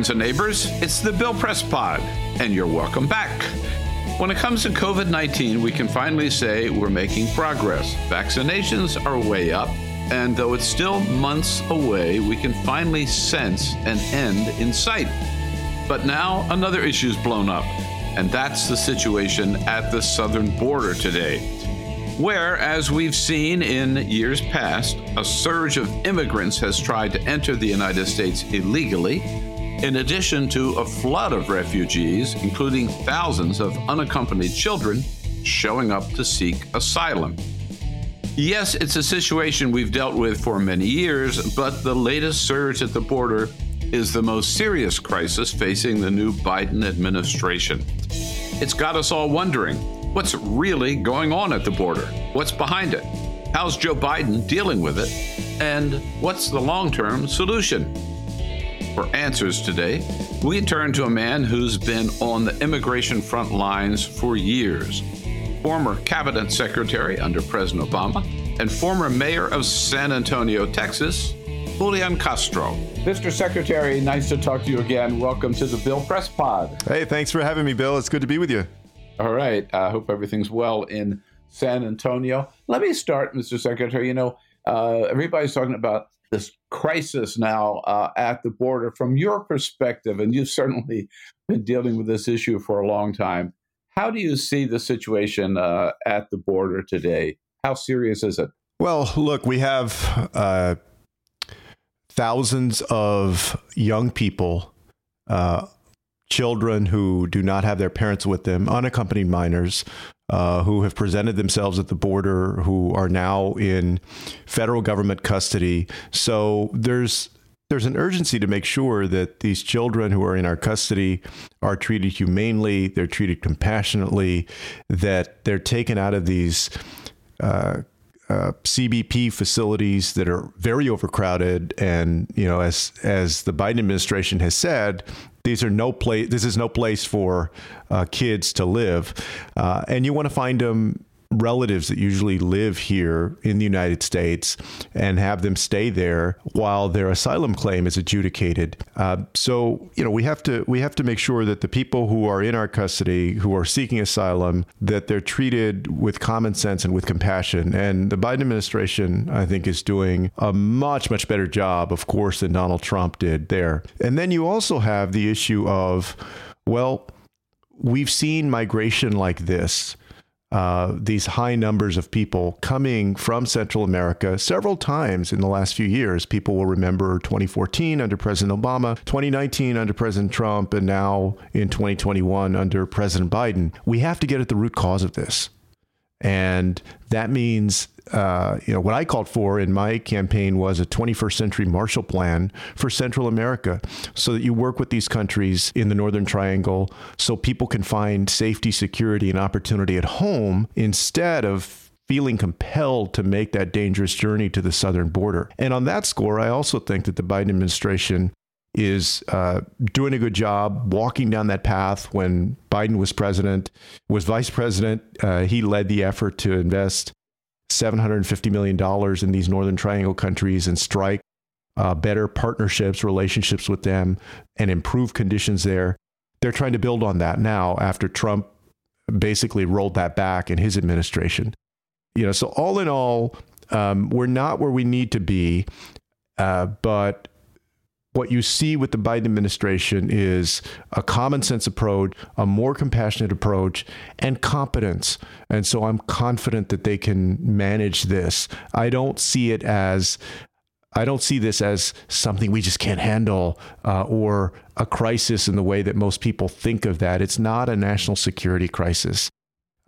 Friends and neighbors. It's the Bill Press Pod, and you're welcome back. When it comes to COVID 19, we can finally say we're making progress. Vaccinations are way up, and though it's still months away, we can finally sense an end in sight. But now another issue's blown up, and that's the situation at the southern border today. Where, as we've seen in years past, a surge of immigrants has tried to enter the United States illegally in addition to a flood of refugees, including thousands of unaccompanied children, showing up to seek asylum. Yes, it's a situation we've dealt with for many years, but the latest surge at the border is the most serious crisis facing the new Biden administration. It's got us all wondering what's really going on at the border? What's behind it? How's Joe Biden dealing with it? And what's the long term solution? For answers today, we turn to a man who's been on the immigration front lines for years. Former cabinet secretary under President Obama and former mayor of San Antonio, Texas, Julian Castro. Mr. Secretary, nice to talk to you again. Welcome to the Bill Press Pod. Hey, thanks for having me, Bill. It's good to be with you. All right. I hope everything's well in San Antonio. Let me start, Mr. Secretary. You know, uh, everybody's talking about this crisis now uh, at the border. From your perspective, and you've certainly been dealing with this issue for a long time, how do you see the situation uh, at the border today? How serious is it? Well, look, we have uh, thousands of young people, uh, children who do not have their parents with them, unaccompanied minors, uh, who have presented themselves at the border, who are now in federal government custody. So there's there's an urgency to make sure that these children who are in our custody are treated humanely, they're treated compassionately, that they're taken out of these uh, uh, CBP facilities that are very overcrowded, and you know, as as the Biden administration has said, these are no place. This is no place for uh, kids to live, uh, and you want to find them relatives that usually live here in the United States and have them stay there while their asylum claim is adjudicated. Uh, so you know we have to we have to make sure that the people who are in our custody who are seeking asylum that they're treated with common sense and with compassion. And the Biden administration, I think, is doing a much much better job, of course, than Donald Trump did there. And then you also have the issue of well. We've seen migration like this uh, these high numbers of people coming from Central America several times in the last few years. People will remember 2014 under President Obama, 2019 under President Trump, and now in 2021 under President Biden. We have to get at the root cause of this. And that means, uh, you know, what I called for in my campaign was a 21st century Marshall Plan for Central America so that you work with these countries in the Northern Triangle so people can find safety, security, and opportunity at home instead of feeling compelled to make that dangerous journey to the southern border. And on that score, I also think that the Biden administration is uh, doing a good job walking down that path. When Biden was president, was vice president, uh, he led the effort to invest $750 million in these Northern Triangle countries and strike uh, better partnerships, relationships with them, and improve conditions there. They're trying to build on that now after Trump basically rolled that back in his administration. You know, so all in all, um, we're not where we need to be, uh, but what you see with the Biden administration is a common sense approach, a more compassionate approach, and competence. And so I'm confident that they can manage this. I don't see it as I don't see this as something we just can't handle uh, or a crisis in the way that most people think of that. It's not a national security crisis.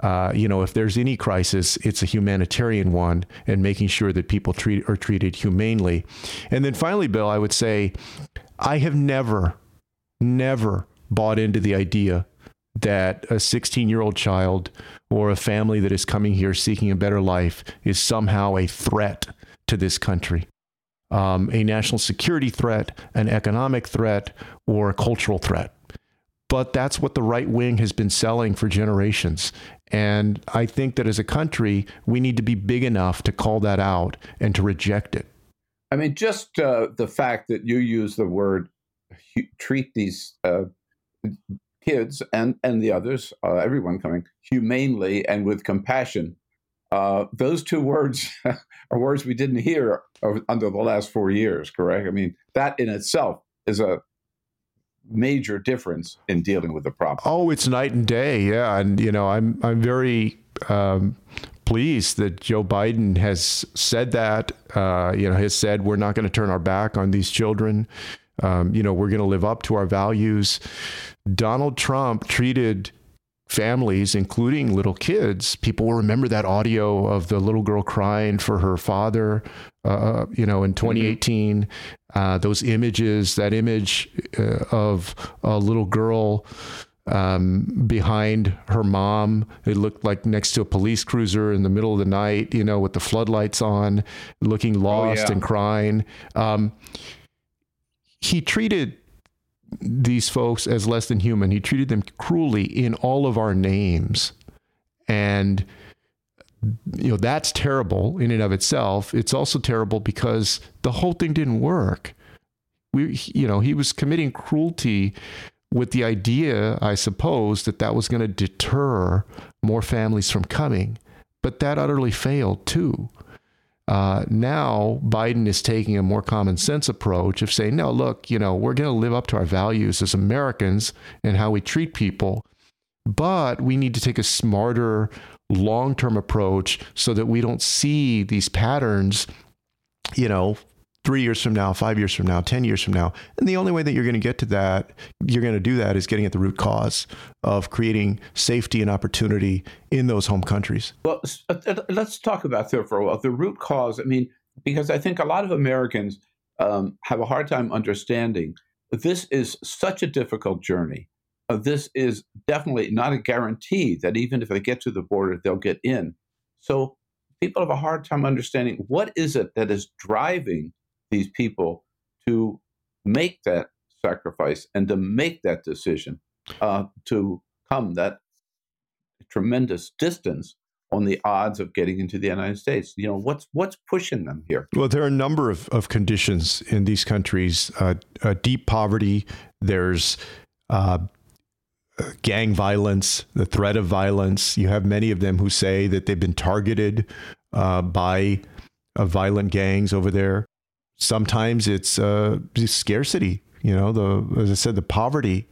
Uh, you know, if there's any crisis, it's a humanitarian one, and making sure that people treat are treated humanely. And then finally, Bill, I would say, I have never, never bought into the idea that a 16 year old child or a family that is coming here seeking a better life is somehow a threat to this country. Um, a national security threat, an economic threat, or a cultural threat. But that's what the right wing has been selling for generations. And I think that as a country, we need to be big enough to call that out and to reject it. I mean, just uh, the fact that you use the word treat these uh, kids and, and the others, uh, everyone coming, humanely and with compassion. Uh, those two words are words we didn't hear under the last four years, correct? I mean, that in itself is a major difference in dealing with the problem. Oh, it's night and day, yeah. And you know, I'm I'm very um, pleased that Joe Biden has said that. Uh, you know, has said we're not going to turn our back on these children. Um, you know, we're going to live up to our values. Donald Trump treated families, including little kids. People will remember that audio of the little girl crying for her father, uh, uh you know, in 2018. Uh, those images, that image uh, of a little girl um, behind her mom. It looked like next to a police cruiser in the middle of the night, you know, with the floodlights on, looking lost oh, yeah. and crying. Um, he treated these folks as less than human. He treated them cruelly in all of our names. And you know, that's terrible in and of itself. It's also terrible because the whole thing didn't work. We you know, he was committing cruelty with the idea, I suppose, that that was going to deter more families from coming. But that utterly failed too. Uh, now Biden is taking a more common sense approach of saying, no, look, you know, we're going to live up to our values as Americans and how we treat people, but we need to take a smarter, long term approach so that we don't see these patterns, you know, three years from now, five years from now, 10 years from now. And the only way that you're going to get to that, you're going to do that is getting at the root cause of creating safety and opportunity in those home countries. Well, uh, uh, let's talk about that for a while. The root cause, I mean, because I think a lot of Americans um, have a hard time understanding this is such a difficult journey. Uh, this is definitely not a guarantee that even if they get to the border, they'll get in. So people have a hard time understanding what is it that is driving these people to make that sacrifice and to make that decision uh, to come that tremendous distance on the odds of getting into the United States. You know, what's what's pushing them here? Well, there are a number of, of conditions in these countries. Uh, uh, deep poverty. There's uh, gang violence, the threat of violence. You have many of them who say that they've been targeted uh, by uh, violent gangs over there. Sometimes it's uh, scarcity. You know, the as I said, the poverty.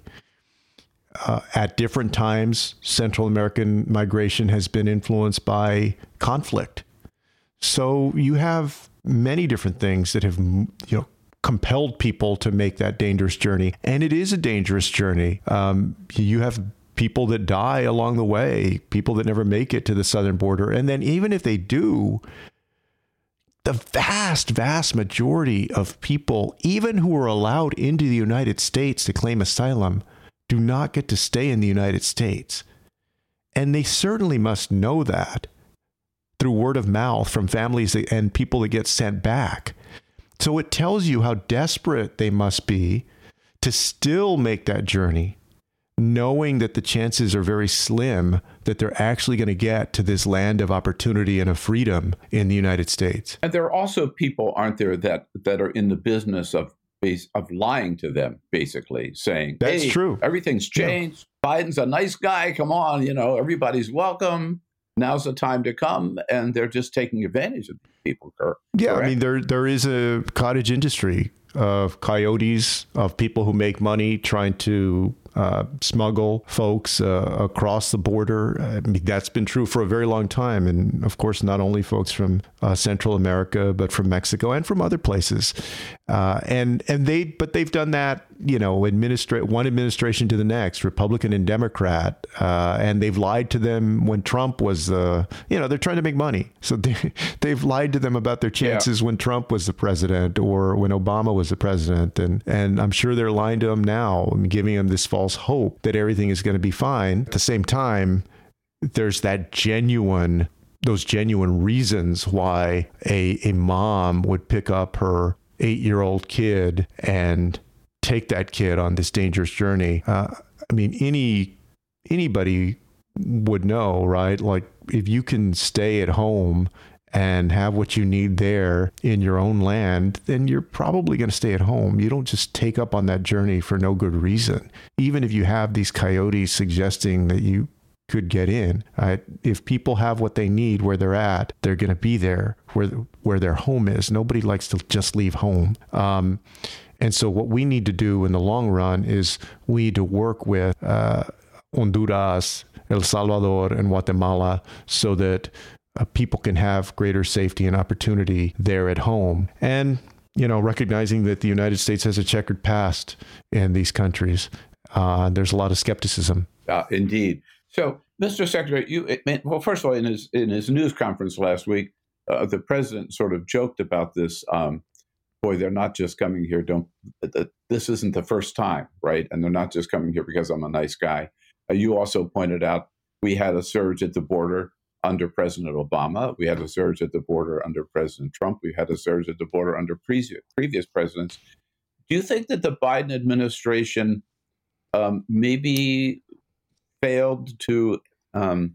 Uh, at different times, Central American migration has been influenced by conflict. So you have many different things that have you know compelled people to make that dangerous journey, and it is a dangerous journey. Um, you have people that die along the way, people that never make it to the southern border, and then even if they do, the vast, vast majority of people, even who are allowed into the United States to claim asylum, do not get to stay in the United States. And they certainly must know that through word of mouth from families and people that get sent back. So it tells you how desperate they must be to still make that journey knowing that the chances are very slim that they're actually going to get to this land of opportunity and of freedom in the United States. And there are also people, aren't there, that that are in the business of of lying to them, basically saying, "That's hey, true. Everything's changed. Yeah. Biden's a nice guy. Come on, you know, everybody's welcome." Now's the time to come, and they're just taking advantage of people. Yeah, I mean there there is a cottage industry of coyotes, of people who make money trying to uh, smuggle folks uh, across the border. I mean, that's been true for a very long time. And of course, not only folks from uh, Central America, but from Mexico and from other places. Uh, and and they but they've done that, you know, administrate one administration to the next, Republican and Democrat, uh, and they've lied to them when Trump was, uh, you know, they're trying to make money, so they, they've lied to them about their chances yeah. when Trump was the president or when Obama was the president, and and I'm sure they're lying to them now, giving them this false hope that everything is going to be fine. At the same time, there's that genuine those genuine reasons why a, a mom would pick up her eight year old kid and take that kid on this dangerous journey. Uh, I mean, any anybody would know, right? Like if you can stay at home and have what you need there in your own land, then you're probably going to stay at home. You don't just take up on that journey for no good reason. Even if you have these coyotes suggesting that you could get in. Right? If people have what they need where they're at, they're going to be there where where their home is. Nobody likes to just leave home. Um, and so, what we need to do in the long run is we need to work with uh, Honduras, El Salvador, and Guatemala so that uh, people can have greater safety and opportunity there at home. And you know, recognizing that the United States has a checkered past in these countries, uh, there's a lot of skepticism. Uh, indeed. So, Mr. Secretary, you well, first of all, in his in his news conference last week, uh, the president sort of joked about this. Um, boy, they're not just coming here. Don't this isn't the first time, right? And they're not just coming here because I'm a nice guy. Uh, you also pointed out we had a surge at the border under President Obama. We had a surge at the border under President Trump. We had a surge at the border under previous previous presidents. Do you think that the Biden administration um, maybe failed to um,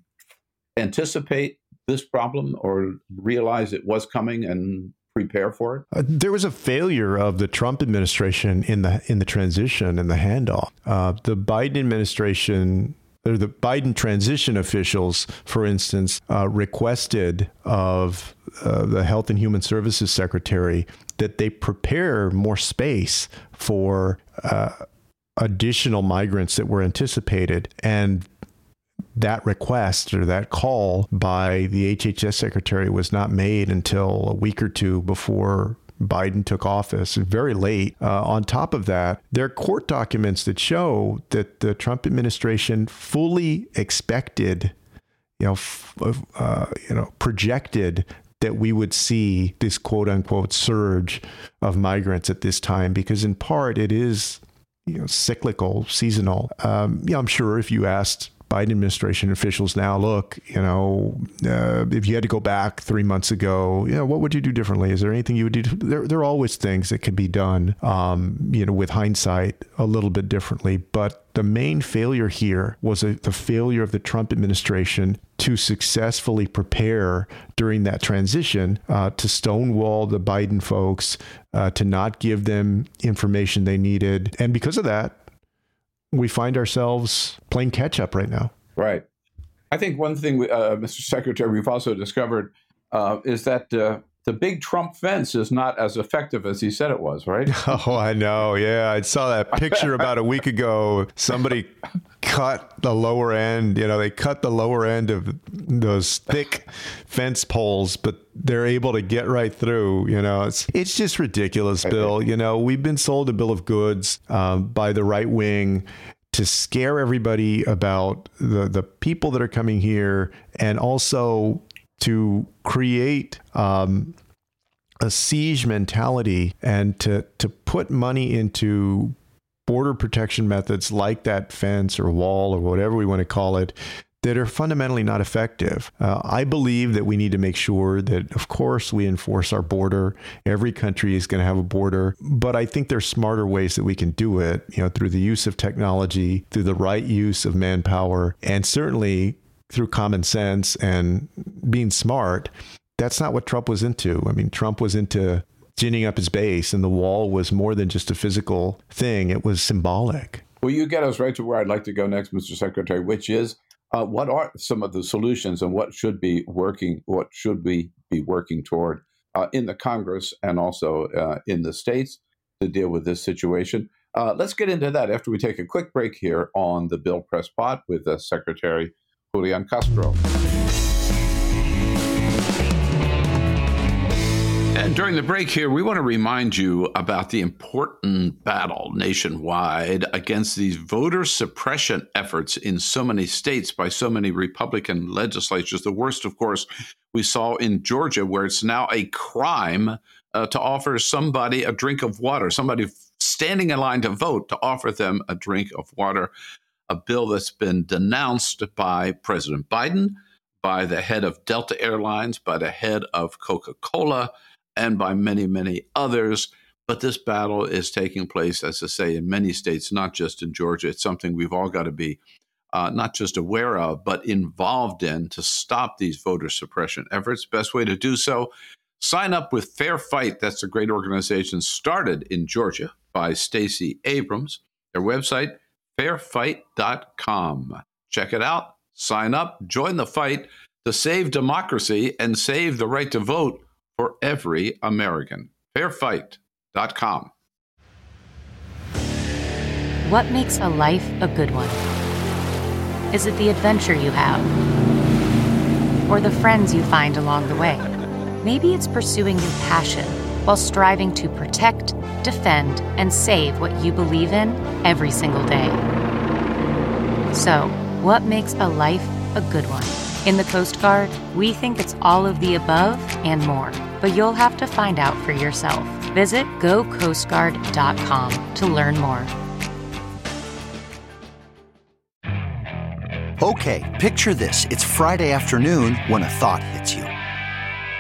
anticipate this problem or realize it was coming and prepare for it? Uh, there was a failure of the Trump administration in the in the transition and the handoff. Uh, the Biden administration. The Biden transition officials, for instance, uh, requested of uh, the Health and Human Services Secretary that they prepare more space for uh, additional migrants that were anticipated. And that request or that call by the HHS secretary was not made until a week or two before Biden took office, very late. Uh, on top of that, there are court documents that show that the Trump administration fully expected, you know, f- uh, you know, projected that we would see this quote unquote surge of migrants at this time because in part it is you know, cyclical, seasonal. Um, I'm sure if you asked Biden administration officials now, look, you know, uh, if you had to go back three months ago, you know, what would you do differently? Is there anything you would do? There, there are always things that could be done, um, you know, with hindsight a little bit differently. But the main failure here was a, the failure of the Trump administration to successfully prepare during that transition uh, to stonewall the Biden folks, uh, to not give them information they needed. And because of that, we find ourselves playing catch up right now. Right. I think one thing, uh, Mr. Secretary, we've also discovered uh, is that uh, the big Trump fence is not as effective as he said it was, right? Oh, I know. Yeah, I saw that picture about a week ago. Somebody cut the lower end. You know, they cut the lower end of those thick fence poles, but they're able to get right through. You know, it's it's just ridiculous, Bill. You know, we've been sold a bill of goods um, by the right wing to scare everybody about the the people that are coming here, and also to create um, a siege mentality and to to put money into border protection methods like that fence or wall or whatever we want to call it that are fundamentally not effective. Uh, I believe that we need to make sure that, of course, we enforce our border. Every country is going to have a border, but I think there's smarter ways that we can do it. You know, through the use of technology, through the right use of manpower, and certainly through common sense and being smart. That's not what Trump was into. I mean, Trump was into ginning up his base, and the wall was more than just a physical thing, it was symbolic. Well, you get us right to where I'd like to go next, Mr. Secretary, which is uh, what are some of the solutions and what should be working, what should we be working toward uh, in the Congress and also uh, in the states to deal with this situation. Uh, let's get into that after we take a quick break here on the Bill Press Pod with uh, Secretary Julian Castro. And during the break here, we want to remind you about the important battle nationwide against these voter suppression efforts in so many states by so many Republican legislatures. The worst, of course, we saw in Georgia, where it's now a crime uh, to offer somebody a drink of water, somebody standing in line to vote to offer them a drink of water. A bill that's been denounced by President Biden, by the head of Delta Airlines, by the head of Coca Cola and by many, many others. But this battle is taking place, as I say, in many states, not just in Georgia. It's something we've all got to be uh, not just aware of, but involved in to stop these voter suppression efforts. Best way to do so sign up with Fair Fight. That's a great organization started in Georgia by Stacey Abrams. Their website, fairfight.com. Check it out, sign up, join the fight to save democracy and save the right to vote for every American. Fairfight.com. What makes a life a good one? Is it the adventure you have? Or the friends you find along the way? Maybe it's pursuing your passion while striving to protect, defend, and save what you believe in every single day. So, what makes a life a good one? In the Coast Guard, we think it's all of the above and more, but you'll have to find out for yourself. Visit gocoastguard.com to learn more. Okay, picture this. It's Friday afternoon when a thought hits you.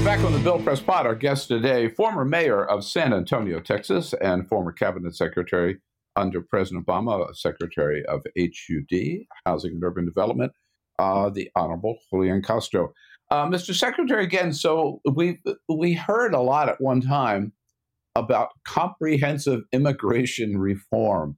We're back on the Bill Press Pod. Our guest today, former mayor of San Antonio, Texas, and former cabinet secretary under President Obama, Secretary of HUD, Housing and Urban Development, uh, the Honorable Julian Castro. Uh, Mr. Secretary, again, so we we heard a lot at one time about comprehensive immigration reform.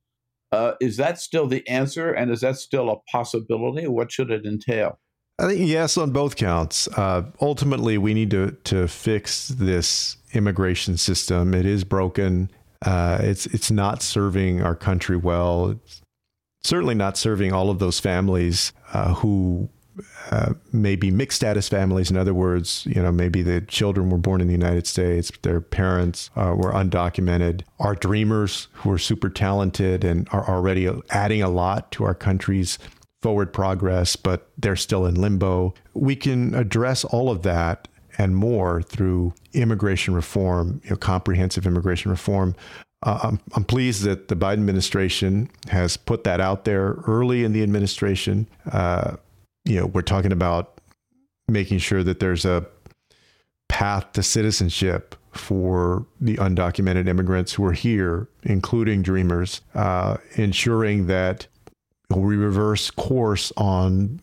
Uh, is that still the answer, and is that still a possibility? What should it entail? I think yes on both counts. Uh, ultimately, we need to to fix this immigration system. It is broken. Uh, it's it's not serving our country well. It's certainly not serving all of those families uh, who uh, maybe mixed status families. In other words, you know, maybe the children were born in the United States, their parents uh, were undocumented. Our dreamers who are super talented and are already adding a lot to our country's forward progress, but they're still in limbo. We can address all of that and more through immigration reform, you know, comprehensive immigration reform. Uh, I'm, I'm, pleased that the Biden administration has put that out there early in the administration. Uh, you know, we're talking about making sure that there's a path to citizenship for the undocumented immigrants who are here, including dreamers, uh, ensuring that we reverse course on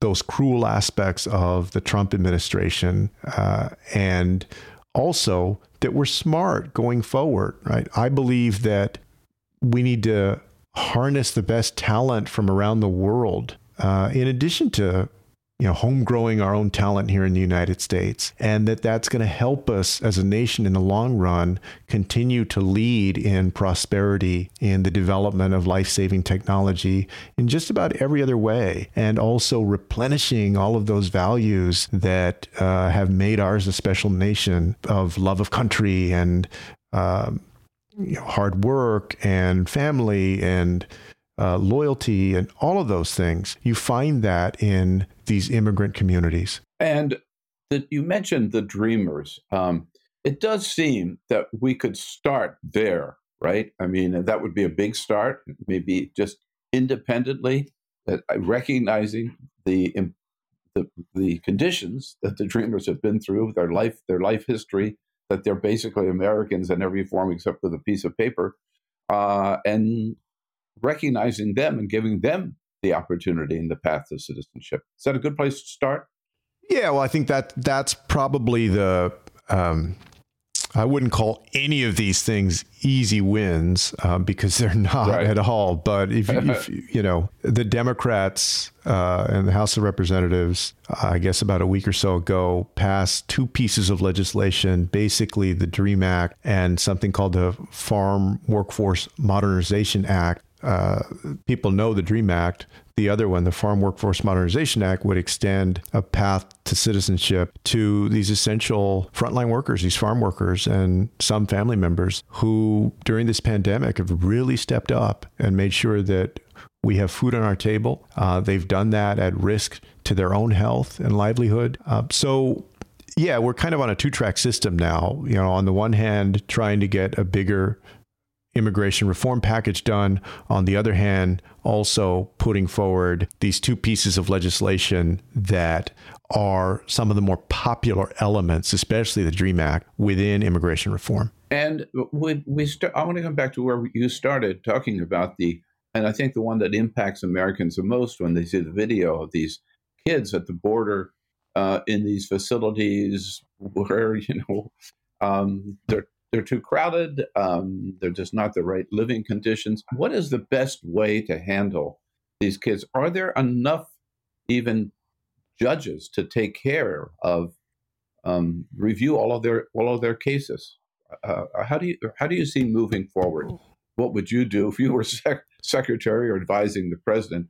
those cruel aspects of the Trump administration, uh, and also that we're smart going forward. Right? I believe that we need to harness the best talent from around the world. Uh, in addition to you know, home growing our own talent here in the United States, and that that's going to help us as a nation in the long run continue to lead in prosperity, in the development of life saving technology in just about every other way, and also replenishing all of those values that uh, have made ours a special nation of love of country and uh, you know, hard work and family and uh, loyalty and all of those things. You find that in these immigrant communities. And that you mentioned the dreamers. Um, it does seem that we could start there, right? I mean, that would be a big start, maybe just independently, uh, recognizing the, the the conditions that the dreamers have been through, their life, their life history, that they're basically Americans in every form except with a piece of paper, uh, and recognizing them and giving them the opportunity and the path to citizenship. Is that a good place to start? Yeah, well, I think that that's probably the. Um, I wouldn't call any of these things easy wins um, because they're not right. at all. But if, if, you know the Democrats uh, and the House of Representatives, I guess about a week or so ago, passed two pieces of legislation, basically the DREAM Act and something called the Farm Workforce Modernization Act, uh, people know the DREAM Act. The other one, the Farm Workforce Modernization Act, would extend a path to citizenship to these essential frontline workers, these farm workers, and some family members who, during this pandemic, have really stepped up and made sure that we have food on our table. Uh, they've done that at risk to their own health and livelihood. Uh, so, yeah, we're kind of on a two track system now. You know, on the one hand, trying to get a bigger immigration reform package done. On the other hand, also putting forward these two pieces of legislation that are some of the more popular elements, especially the DREAM Act, within immigration reform. And we, we start, I want to come back to where you started talking about the, and I think the one that impacts Americans the most when they see the video of these kids at the border uh, in these facilities where you know um, they're they're too crowded. Um, they're just not the right living conditions. What is the best way to handle these kids? Are there enough even judges to take care of um, review all of their all of their cases? Uh, uh how do you how do you see moving forward? What would you do if you were sec- secretary or advising the president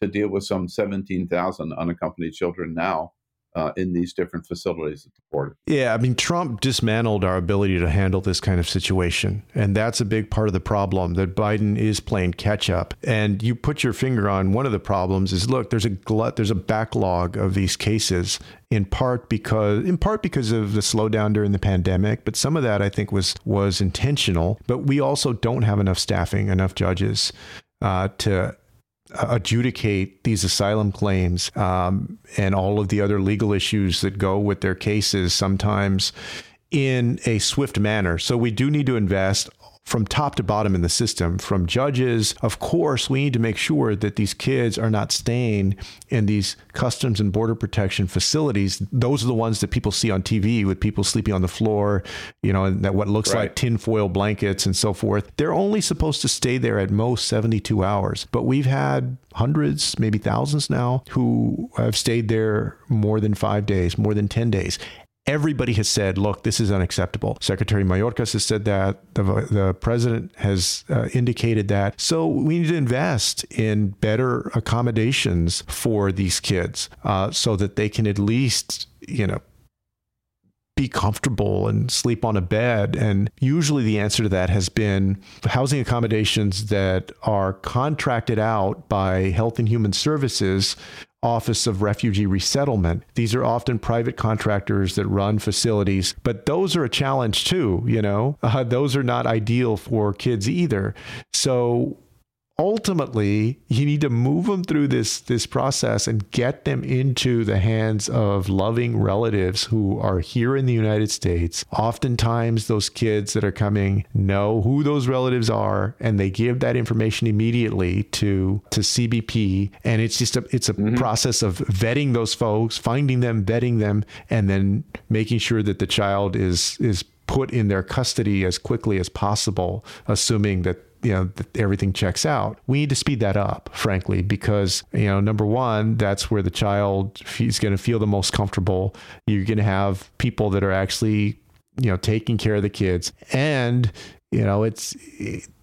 to deal with some seventeen thousand unaccompanied children now? Uh, in these different facilities at the border. Yeah, I mean, Trump dismantled our ability to handle this kind of situation. And that's a big part of the problem that Biden is playing catch up. And you put your finger on one of the problems is look, there's a glut, there's a backlog of these cases in part because in part because of the slowdown during the pandemic, but some of that I think was was intentional. But we also don't have enough staffing, enough judges uh, to adjudicate these asylum claims um, and all of the other legal issues that go with their cases sometimes in a swift manner. So we do need to invest from top to bottom in the system, from judges. Of course, we need to make sure that these kids are not staying in these customs and border protection facilities. Those are the ones that people see on TV with people sleeping on the floor, you know, and that what looks right. like tinfoil blankets and so forth. They're only supposed to stay there at most 72 hours. But we've had hundreds, maybe thousands now, who have stayed there more than five days, more than 10 days. Everybody has said, look, this is unacceptable. Secretary Mayorkas has said that. The, the president has uh, indicated that. So we need to invest in better accommodations for these kids uh, so that they can at least, you know, be comfortable and sleep on a bed. And usually the answer to that has been housing accommodations that are contracted out by Health and Human Services Office of Refugee Resettlement. These are often private contractors that run facilities, but those are a challenge too, you know? Uh, those are not ideal for kids either. So ultimately you need to move them through this this process and get them into the hands of loving relatives who are here in the United States. Oftentimes those kids that are coming know who those relatives are and they give that information immediately to to CBP and it's just a it's a mm-hmm. process of vetting those folks, finding them, vetting them and then making sure that the child is is put in their custody as quickly as possible assuming that you know everything checks out. We need to speed that up, frankly, because you know number one, that's where the child is going to feel the most comfortable. You're going to have people that are actually you know taking care of the kids, and you know it's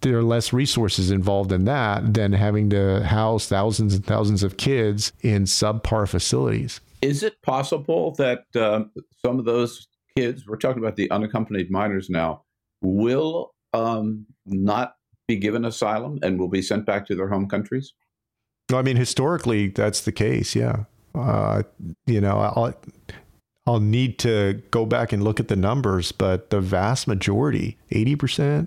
there are less resources involved in that than having to house thousands and thousands of kids in subpar facilities. Is it possible that um, some of those kids, we're talking about the unaccompanied minors now, will um, not be given asylum and will be sent back to their home countries? I mean, historically, that's the case. Yeah. Uh, you know, I'll, I'll need to go back and look at the numbers, but the vast majority, 80%,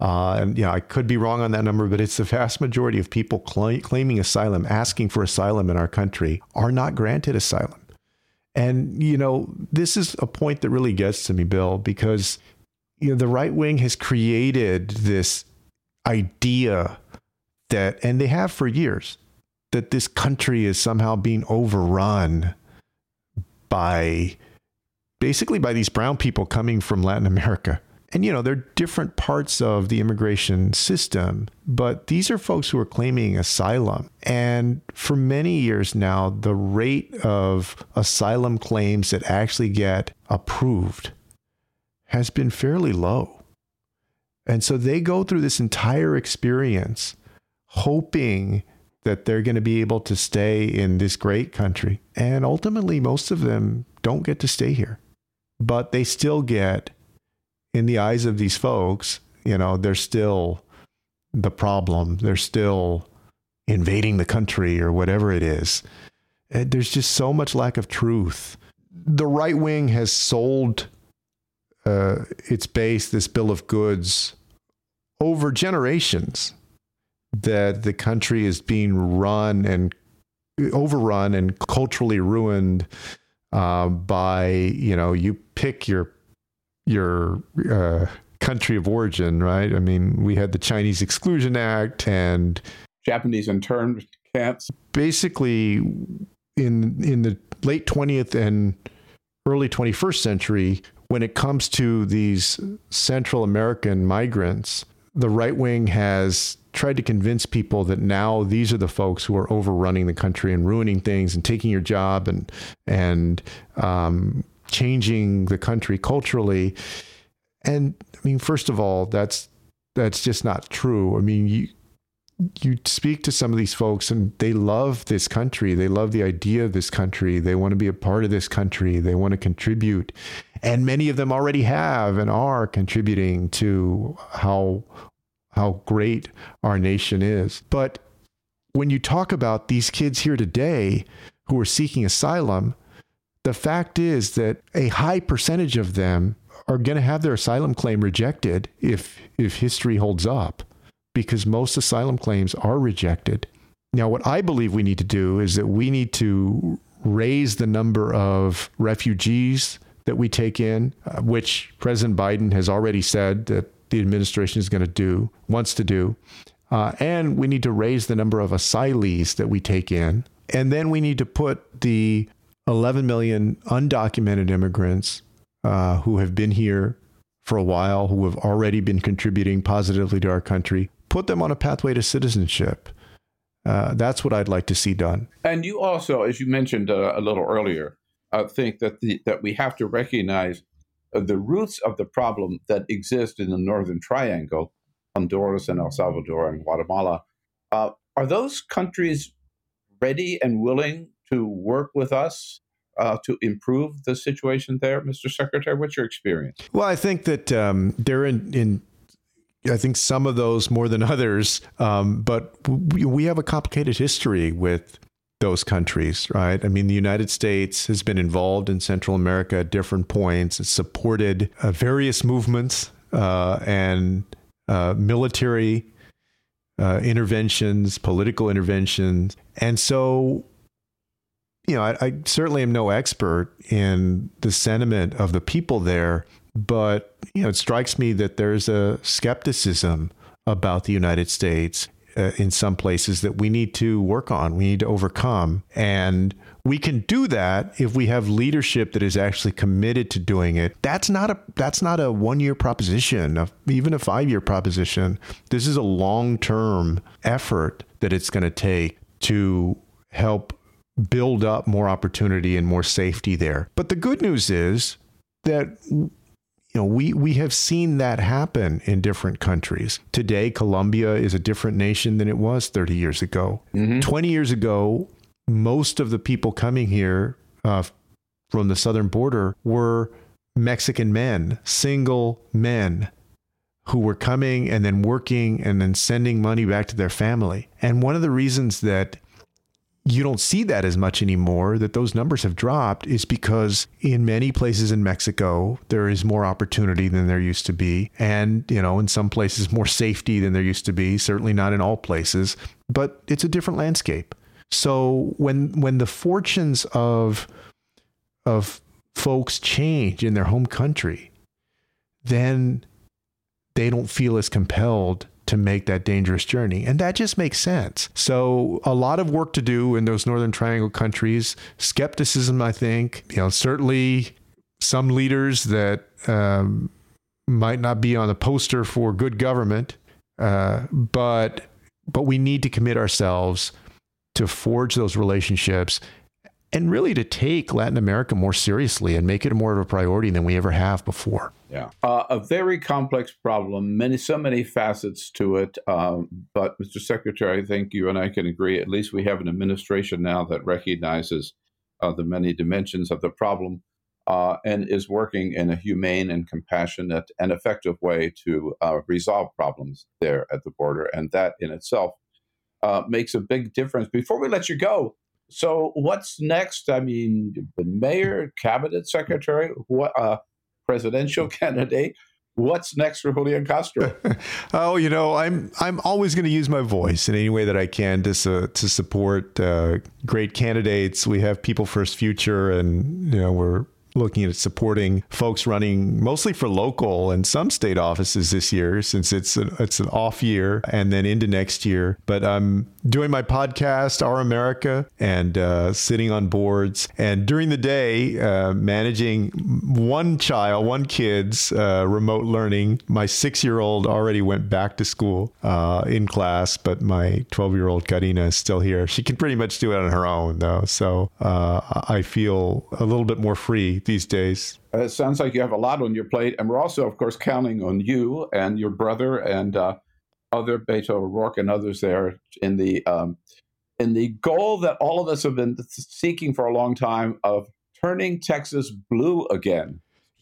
uh, and yeah, I could be wrong on that number, but it's the vast majority of people cl- claiming asylum, asking for asylum in our country, are not granted asylum. And you know, this is a point that really gets to me, Bill, because you know the right wing has created this idea that, and they have for years, that this country is somehow being overrun by basically by these brown people coming from Latin America. And you know, they're different parts of the immigration system, but these are folks who are claiming asylum. And for many years now, the rate of asylum claims that actually get approved has been fairly low. And so they go through this entire experience hoping that they're going to be able to stay in this great country. And ultimately, most of them don't get to stay here, but they still get, in the eyes of these folks, you know, they're still the problem. They're still invading the country or whatever it is. There's just so much lack of truth. The right wing has sold uh, its base, this bill of goods, over generations that the country is being run and overrun and culturally ruined uh, by you know you pick your your uh, country of origin, right? I mean, we had the Chinese Exclusion Act and Japanese interned camps. Basically, in in the late twentieth and early twenty first century, when it comes to these Central American migrants, the right wing has tried to convince people that now these are the folks who are overrunning the country and ruining things and taking your job and and um, changing the country culturally. And I mean, first of all, that's that's just not true. I mean, you you speak to some of these folks and they love this country. They love the idea of this country. They want to be a part of this country. They want to contribute. And many of them already have and are contributing to how how great our nation is. But when you talk about these kids here today who are seeking asylum, the fact is that a high percentage of them are going to have their asylum claim rejected if if history holds up because most asylum claims are rejected. Now what I believe we need to do is that we need to raise the number of refugees that we take in, uh, which President Biden has already said that the administration is going to do, wants to do. Uh, and we need to raise the number of asylees that we take in. And then we need to put the 11 million undocumented immigrants uh, who have been here for a while, who have already been contributing positively to our country, put them on a pathway to citizenship. Uh, that's what I'd like to see done. And you also, as you mentioned uh, a little earlier, uh, think that the, that we have to recognize the roots of the problem that exist in the Northern Triangle, Honduras and El Salvador and Guatemala, uh, are those countries ready and willing to work with us uh, to improve the situation there, Mr. Secretary? What's your experience? Well, I think that um, they're in, in I think some of those more than others. Um, but we, we, have a complicated history with those countries, right? I mean, the United States has been involved in Central America at different points. It's supported uh, various movements uh, and uh, military uh, interventions, political interventions. And so, you know, I, I certainly am no expert in the sentiment of the people there, but, you know, it strikes me that there's a skepticism about the United States uh, in some places that we need to work on, we need to overcome. And we can do that if we have leadership that is actually committed to doing it. That's not a that's not a one year proposition, even a five year proposition. This is a long term effort that it's going to take to help build up more opportunity and more safety there. But the good news is that know we we have seen that happen in different countries. Today Colombia is a different nation than it was 30 years ago. Mm-hmm. 20 years ago, most of the people coming here uh, from the southern border were Mexican men, single men who were coming and then working and then sending money back to their family. And one of the reasons that you don't see that as much anymore, that those numbers have dropped, is because in many places in Mexico, there is more opportunity than there used to be. And, you know, in some places, more safety than there used to be. Certainly not in all places, but it's a different landscape. So when when the fortunes of of folks change in their home country, then they don't feel as compelled to make that dangerous journey. And that just makes sense. So, a lot of work to do in those Northern Triangle countries. Skepticism, I think, you know, certainly some leaders that um, might not be on the poster for good government, uh, but but we need to commit ourselves to forge those relationships and really to take Latin America more seriously and make it more of a priority than we ever have before. Yeah, uh, a very complex problem, many so many facets to it. Um, but, Mr. Secretary, I think you and I can agree. At least we have an administration now that recognizes uh, the many dimensions of the problem uh, and is working in a humane and compassionate and effective way to uh, resolve problems there at the border, and that in itself uh, makes a big difference. Before we let you go, so what's next? I mean, the mayor, cabinet secretary, what uh, presidential candidate. What's next for Julian Castro? oh, you know, I'm I'm always going to use my voice in any way that I can to su- to support uh, great candidates. We have People First Future, and you know we're looking at supporting folks running mostly for local and some state offices this year since it's it's an off year and then into next year. But I'm doing my podcast, Our America, and uh, sitting on boards and during the day uh, managing one child, one kid's uh, remote learning. My six year old already went back to school uh, in class, but my 12 year old Carina is still here. She can pretty much do it on her own though, so uh, I feel a little bit more free these days. It sounds like you have a lot on your plate, and we're also, of course, counting on you and your brother and uh, other Beto O'Rourke and others there in the um, in the goal that all of us have been seeking for a long time of turning Texas blue again.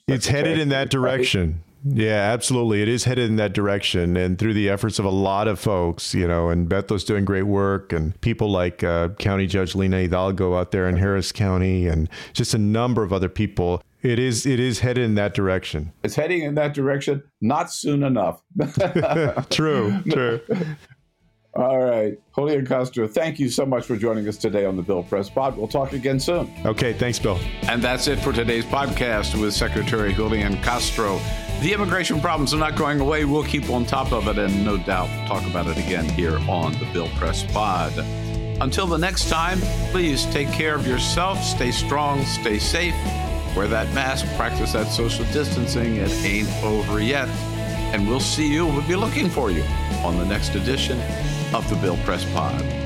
It's headed in that direction. Yeah, absolutely. It is headed in that direction. And through the efforts of a lot of folks, you know, and Beto's doing great work, and people like uh, County Judge Lina Hidalgo out there in Harris County, and just a number of other people. It is it is headed in that direction. It's heading in that direction, not soon enough. true, true. All right. Julian Castro, thank you so much for joining us today on the Bill Press Pod. We'll talk again soon. Okay, thanks, Bill. And that's it for today's podcast with Secretary Julian Castro. The immigration problems are not going away. We'll keep on top of it and no doubt talk about it again here on the Bill Press Pod. Until the next time, please take care of yourself, stay strong, stay safe, wear that mask, practice that social distancing. It ain't over yet. And we'll see you, we'll be looking for you on the next edition of the Bill Press Pod.